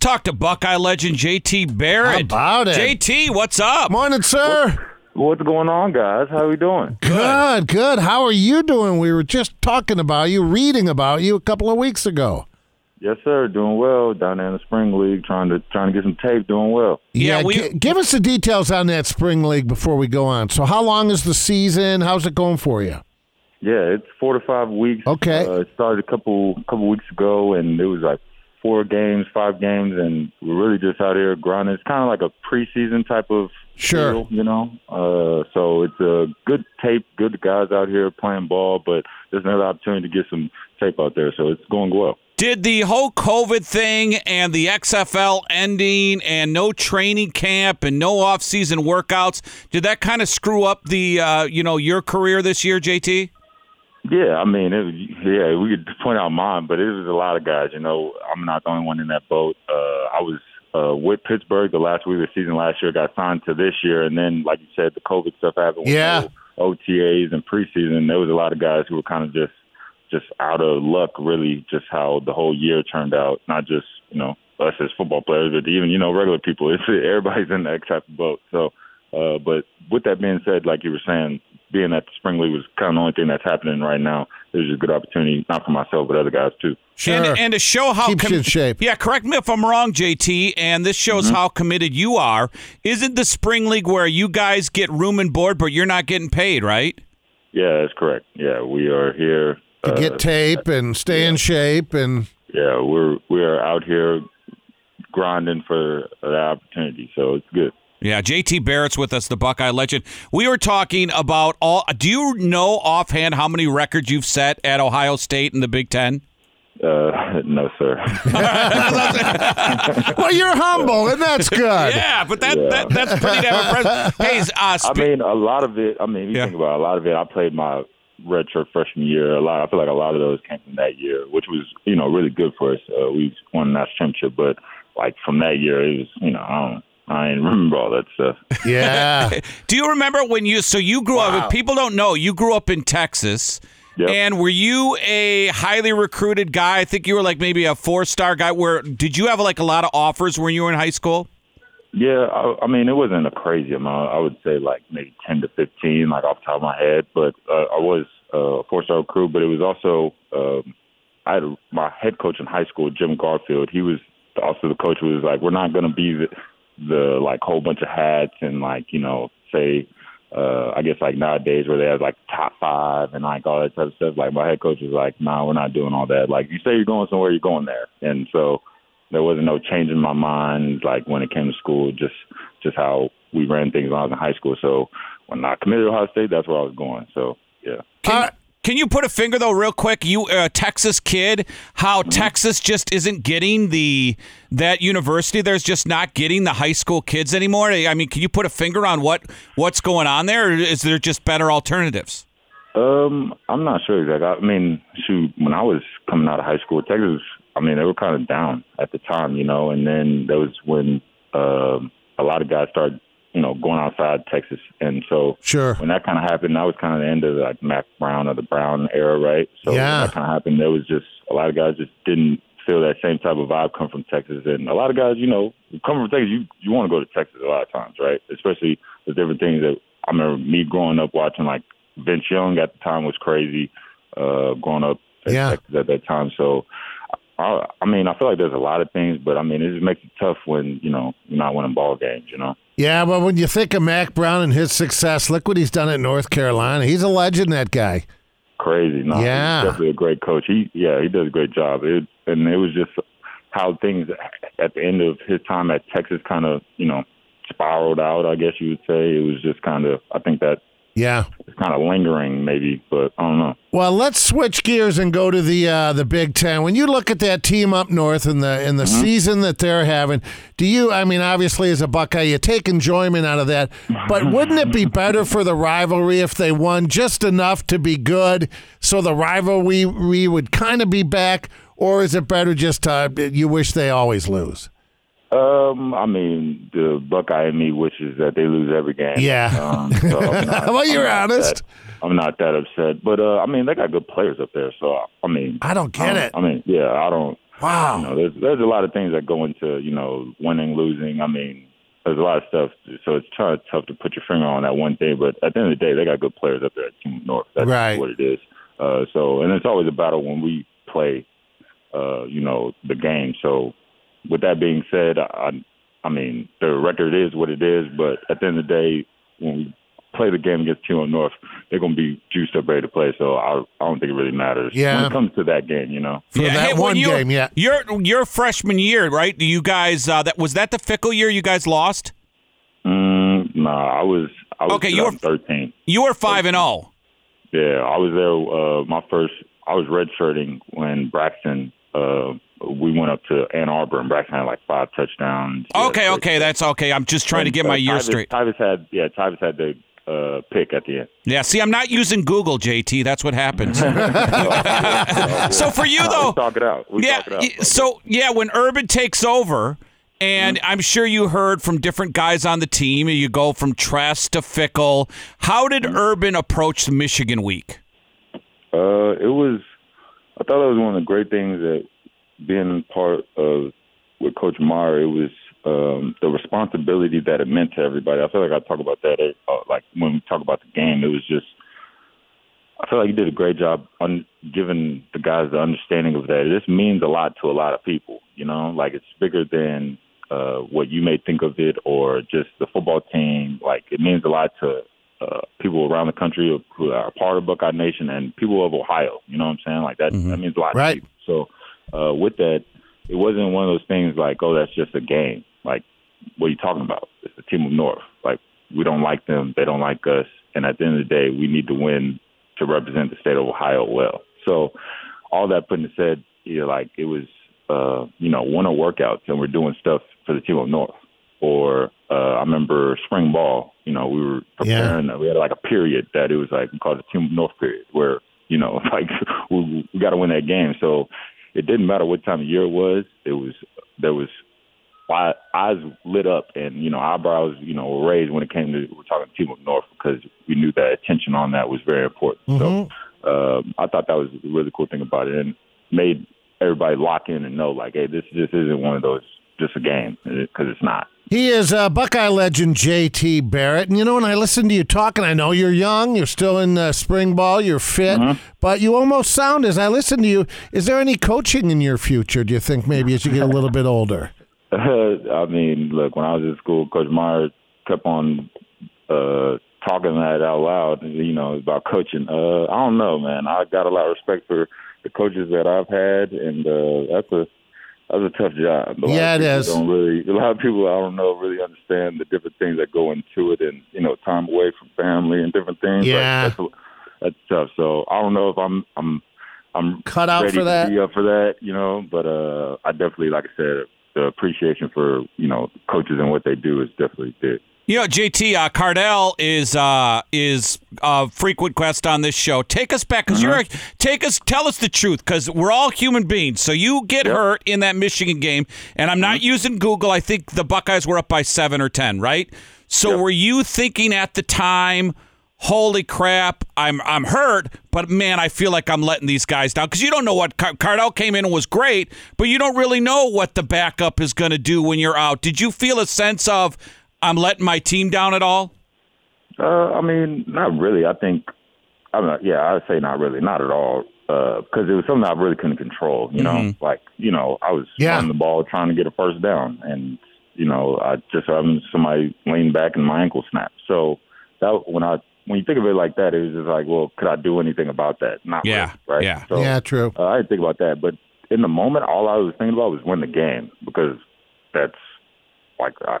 talk to Buckeye legend JT Barrett. How about it? JT, what's up? Morning, sir. What's going on, guys? How are we doing? Good, good. How are you doing? We were just talking about you, reading about you a couple of weeks ago. Yes, sir. Doing well down there in the spring league, trying to trying to get some tape. Doing well. Yeah, we- gi- give us the details on that spring league before we go on. So, how long is the season? How's it going for you? Yeah, it's four to five weeks. Okay. Uh, it started a couple couple weeks ago, and it was like four games, five games, and we're really just out here grinding. It's kind of like a preseason type of Sure. deal, you know. Uh, so it's a good tape, good guys out here playing ball, but there's another opportunity to get some tape out there. So it's going well. Did the whole COVID thing and the XFL ending and no training camp and no off-season workouts, did that kind of screw up the uh, you know your career this year, JT? Yeah, I mean, it, yeah, we could point out mine, but it was a lot of guys. You know, I'm not the only one in that boat. Uh, I was uh, with Pittsburgh the last week of the season last year, got signed to this year, and then, like you said, the COVID stuff happened. Yeah. OTAs and preseason. There was a lot of guys who were kind of just, just out of luck, really, just how the whole year turned out. Not just you know us as football players, but even you know regular people. It's everybody's in that type of boat. So, uh, but with that being said, like you were saying, being at the spring league was kind of the only thing that's happening right now. It was just a good opportunity, not for myself, but other guys too. Sure. And, and to show how Keeps you in shape. Yeah, correct me if I'm wrong, JT. And this shows how committed you are. Isn't the spring league where you guys get room and board, but you're not getting paid, right? Yeah, that's correct. Yeah, we are here. To uh, get tape and stay in shape and yeah, we're we are out here grinding for the opportunity, so it's good. Yeah, JT Barrett's with us, the Buckeye legend. We were talking about all. Do you know offhand how many records you've set at Ohio State in the Big Ten? Uh, no, sir. well, you're humble, and that's good. Yeah, but that, Yeah. that that's pretty damn impressive. Hey, uh, I mean, a lot of it. I mean, if you Yeah. think about it, a lot of it. I played my redshirt freshman year. A lot. I feel like a lot of those came from that year, which was you know really good for us. Uh, we won a national championship, but like from that year, it was you know I don't. I ain't remember all that stuff. Yeah. do you remember when you? So you grew Wow. up. People don't know you grew up in Texas. Yep. And were you a highly recruited guy? I think you were like maybe a four star guy. Where did you have like a lot of offers when you were in high school? Yeah, I, I mean, it wasn't a crazy amount. I would say like maybe ten to fifteen, like off the top of my head. But uh, I was uh, a four-star crew, but it was also um, I had a, my head coach in high school, Jim Garfield. He was also the coach who was like, we're not going to be the, the like whole bunch of hats and like you know say. Uh, I guess like nowadays where they have like top five and like all that type of stuff. Like my head coach was like, "Nah, we're not doing all that. Like you say you're going somewhere, you're going there." And so there wasn't no change in my mind like when it came to school just just how we ran things when I was in high school so when I committed to Ohio State that's where I was going so yeah Can, Uh, can you put a finger though, real quick? You a Texas kid, how Mm-hmm. Texas just isn't getting the that university. There's just not getting the high school kids anymore. I mean, can you put a finger on what what's going on there? Or is there just better alternatives? um I'm not sure exactly I mean shoot when I was coming out of high school Texas I mean they were kind of down at the time you know and then that was when um a lot of guys started you know going outside Texas and so Sure. when that kind of happened, that was kind of the end of the, like Mack Brown or the Brown era, right? So Yeah. when that kind of happened, there was just a lot of guys just didn't feel that same type of vibe come from Texas, and a lot of guys, you know, come from Texas, you you want to go to Texas a lot of times, right? Especially the different things that I remember me growing up watching, like Vince Young at the time was crazy, uh, growing up in Yeah. Texas at that time. So. I, I mean, I feel like there's a lot of things, but I mean, it just makes it tough when you know you're not winning ball games. You know. Yeah, but when you think of Mack Brown and his success, look what he's done at North Carolina. He's a legend, that guy. crazy. No, Yeah. he's definitely a great coach. He yeah, he does a great job. It, and it was just how things at the end of his time at Texas kind of you know spiraled out. I guess you would say it was just kind of. I think that Yeah. Kind of lingering maybe, but I don't know. Well, let's switch gears and go to the uh, the Big Ten. When you look at that team up north and the in the season that they're having, do you? I mean, obviously, as a Buckeye, you take enjoyment out of that. But wouldn't it be better for the rivalry if they won just enough to be good, so the rivalry we would kind of be back, or is it better just uh, you wish they always lose? Um, I mean, the Buckeye in me wishes that they lose every game. Yeah. Um, so not- Well, you're I'm not honest. that- I'm not that upset, but uh, I mean, they got good players up there. So I mean, I don't get I it. I mean, yeah, I don't. Wow. You know, there's there's a lot of things that go into you know winning, losing. I mean, there's a lot of stuff. So it's kind of tough to put your finger on that one thing. But at the end of the day, they got good players up there at Team North. That's Right. what it is. Uh, so and it's always a battle when we play. Uh, you know the game. So with that being said, I I mean the record is what it is. But at the end of the day, when we play the game against Team North, they're going to be juiced up ready to play. So I, I don't think it really matters Yeah. when it comes to that game. You know. For that hey, one you- game, yeah. Your your freshman year, right? Do you guys uh, that was that the Fickell year you guys lost? Mm, nah, I was I was Okay, you were- thirteen. You were five and oh. zero. Yeah, I was there. Uh, my first, I was redshirting when Braxton. Uh, we went up to Ann Arbor and Braxton had like five touchdowns. Okay, six- okay, that's okay. I'm just trying to get uh, my year Tyvis- straight. Tyvis had yeah, Tyvis had the uh, pick at the end. Yeah, see, I'm not using Google, JT. That's what happens. so for you though, we talk it out. We yeah. talk it out. So yeah, when Urban takes over, and Mm-hmm. I'm sure you heard from different guys on the team. You go from Tress to Fickell. How did Mm-hmm. Urban approach the Michigan week? Uh, it was. I thought that was one of the great things that being part of with Coach Meyer. It was um, the responsibility that it meant to everybody. I feel like I talk about that uh, like when we talk about the game. It was just. I feel like you did a great job on giving the guys the understanding of that. This means a lot to a lot of people. You know, like it's bigger than uh, what you may think of it, or just the football team. Like it means a lot to uh, people around the country who are part of Buckeye Nation and people of Ohio. You know what I'm saying? Like that. That means a lot Right. to people. So uh, with that, it wasn't one of those things like, oh, that's just a game. Like, what are you talking about? It's the team of North. Like, we don't like them. They don't like us. And at the end of the day, we need to win to represent the state of Ohio well. So all that putting said, you know, like it was, uh, you know, one winter workouts and we're doing stuff for the team of North. Or uh, I remember spring ball. You know, we were preparing. We had like a period that it was like we called the Team of North period, where you know, like we, we got to win that game. So it didn't matter what time of year it was. It was there was eye- eyes lit up and you know eyebrows you know were raised when it came to we're talking Team of North because we knew that attention on that was very important. So um, I thought that was a really cool thing about it and made everybody lock in and know like, hey, this just isn't one of those just a game because it's not. He is uh, Buckeye legend JT Barrett. And you know, when I listen to you talking, I know you're young, you're still in uh, spring ball, you're fit, but you almost sound, as I listen to you, is there any coaching in your future, do you think, maybe as you get a little bit older? I mean, look, when I was in school, Coach Meyer kept on uh, talking that out loud, you know, about coaching. Uh, I don't know, man. I got a lot of respect for the coaches that I've had, and uh, that's a that's a tough job. A Yeah, it is. Don't really, a lot of people I don't know really understand the different things that go into it, and you know, time away from family and different things. Like, Yeah. that's, that's tough. So I don't know if I'm I'm I'm Cut out for that? to be up for that, you know. But uh, I definitely, like I said, the appreciation for you know coaches and what they do is definitely big. You know, JT uh, Cardale is uh, is a frequent guest on this show. Take us back because you're a, take us tell us the truth because we're all human beings. So you get hurt in that Michigan game, and I'm not using Google. I think the Buckeyes were up by seven or ten, right? So were you thinking at the time? Holy crap! I'm I'm hurt, but man, I feel like I'm letting these guys down because you don't know what Car- Cardale came in and was great, but you don't really know what the backup is going to do when you're out. Did you feel a sense of I'm letting my team down at all? Uh, I mean, not really. I think, I mean, yeah, I'd say not really, not at all, because it was something I really couldn't control. You know, like you know, I was Yeah. running the ball trying to get a first down, and you know, I just having somebody lean back and my ankle snapped. So that when I when you think of it like that, it was just like, well, could I do anything about that? Not Yeah, really, right? yeah. So, yeah, true. uh, I didn't think about that, but in the moment, all I was thinking about was win the game because that's like I,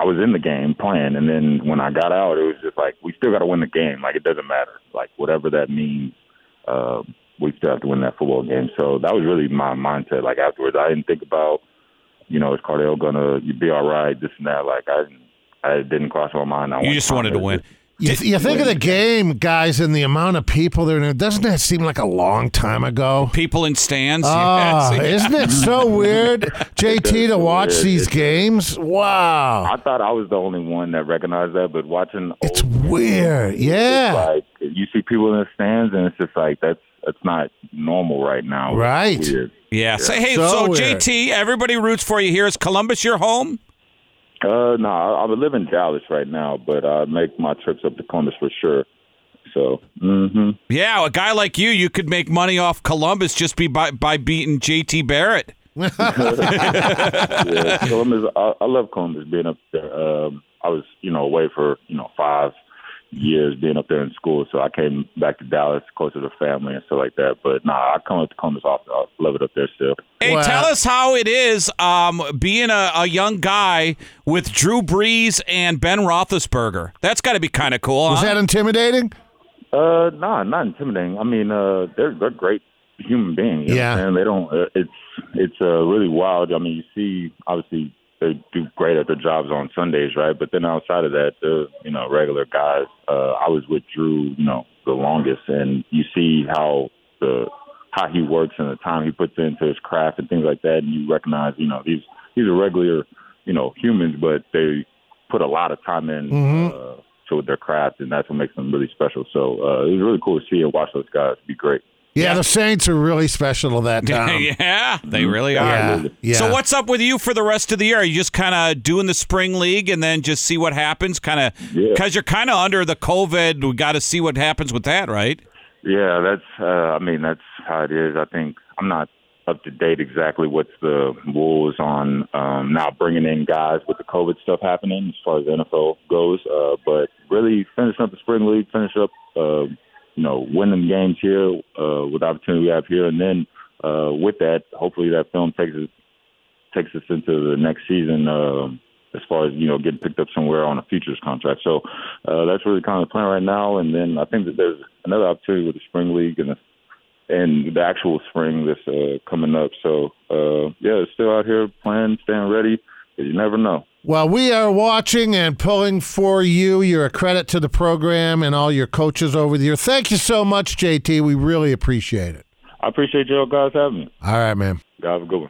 I was in the game playing, and then when I got out, it was just like we still got to win the game. Like it doesn't matter, like whatever that means. Uh, we still have to win that football game. So that was really my mindset. Like afterwards, I didn't think about, you know, is Cardale gonna be all right, this and that. Like I, didn't, I didn't cross my mind. I You just wanted to win. You, you think of the game, guys, and the amount of people there. Doesn't that seem like a long time ago? People in stands. Oh, Yes. isn't it so weird, JT, to watch weird. these games? Wow. I thought I was the only one that recognized that, but watching It's old- weird. it's Yeah. like you see people in the stands, and it's just like that's that's not normal right now. Right. weird. Yeah. Say, hey, So so. JT, everybody roots for you here. Is Columbus your home? Uh, no, I, I live in Dallas right now, but I make my trips up to Columbus for sure. So, hmm Yeah, a guy like you, you could make money off Columbus just be by, by beating JT Barrett. yeah, Columbus. I, I love Columbus being up there. Um, I was, you know, away for you know five years being up there in school, so I came back to Dallas, closer to the family and stuff like that. But nah, I come up to Columbus often. I love it up there still. Hey, Well- tell us how it is um, being a, a young guy with Drew Brees and Ben Roethlisberger. That's got to be kind of cool. Was huh? that intimidating? Uh, nah, not intimidating. I mean, uh, they're they're great human beings. You Yeah. know what I'm saying? they don't. Uh, it's it's uh, really wild. I mean, you see, obviously they do great at their jobs on Sundays, right? But then outside of that, they're you know regular guys. Uh, I was with Drew, you know, the longest, and you see how the how he works and the time he puts into his craft and things like that, and you recognize, you know, these these are regular, you know, humans, but they put a lot of time in. Mhm. Uh, to their craft, and that's what makes them really special. So uh, it was really cool to see and watch those guys be great. Yeah, the Saints are really special to that town. yeah, they really are. yeah. yeah. So what's up with you for the rest of the year? Are you just kind of doing the spring league and then just see what happens? Kind of Yeah. because you're kind of under the COVID. We got to see what happens with that, right? Yeah, that's. Uh, I mean, that's how it is. I think I'm not up to date exactly what's the rules on um, now bringing in guys with the COVID stuff happening as far as the NFL goes. Uh, but really finishing up the spring league, finish up, uh, you know, winning games here uh, with the opportunity we have here, and then uh, with that, hopefully that film takes us takes us into the next season. Um, as far as you know, getting picked up somewhere on a futures contract, so uh, that's really kind of the plan right now. And then I think that there's another opportunity with the spring league and the and the actual spring that's uh, coming up. So uh, yeah, still out here playing, staying ready. you never know. Well, we are watching and pulling for you. You're a credit to the program and all your coaches over the year. Thank you so much, JT. We really appreciate it. I appreciate y'all guys having me. All right, man. Guys, have a good one.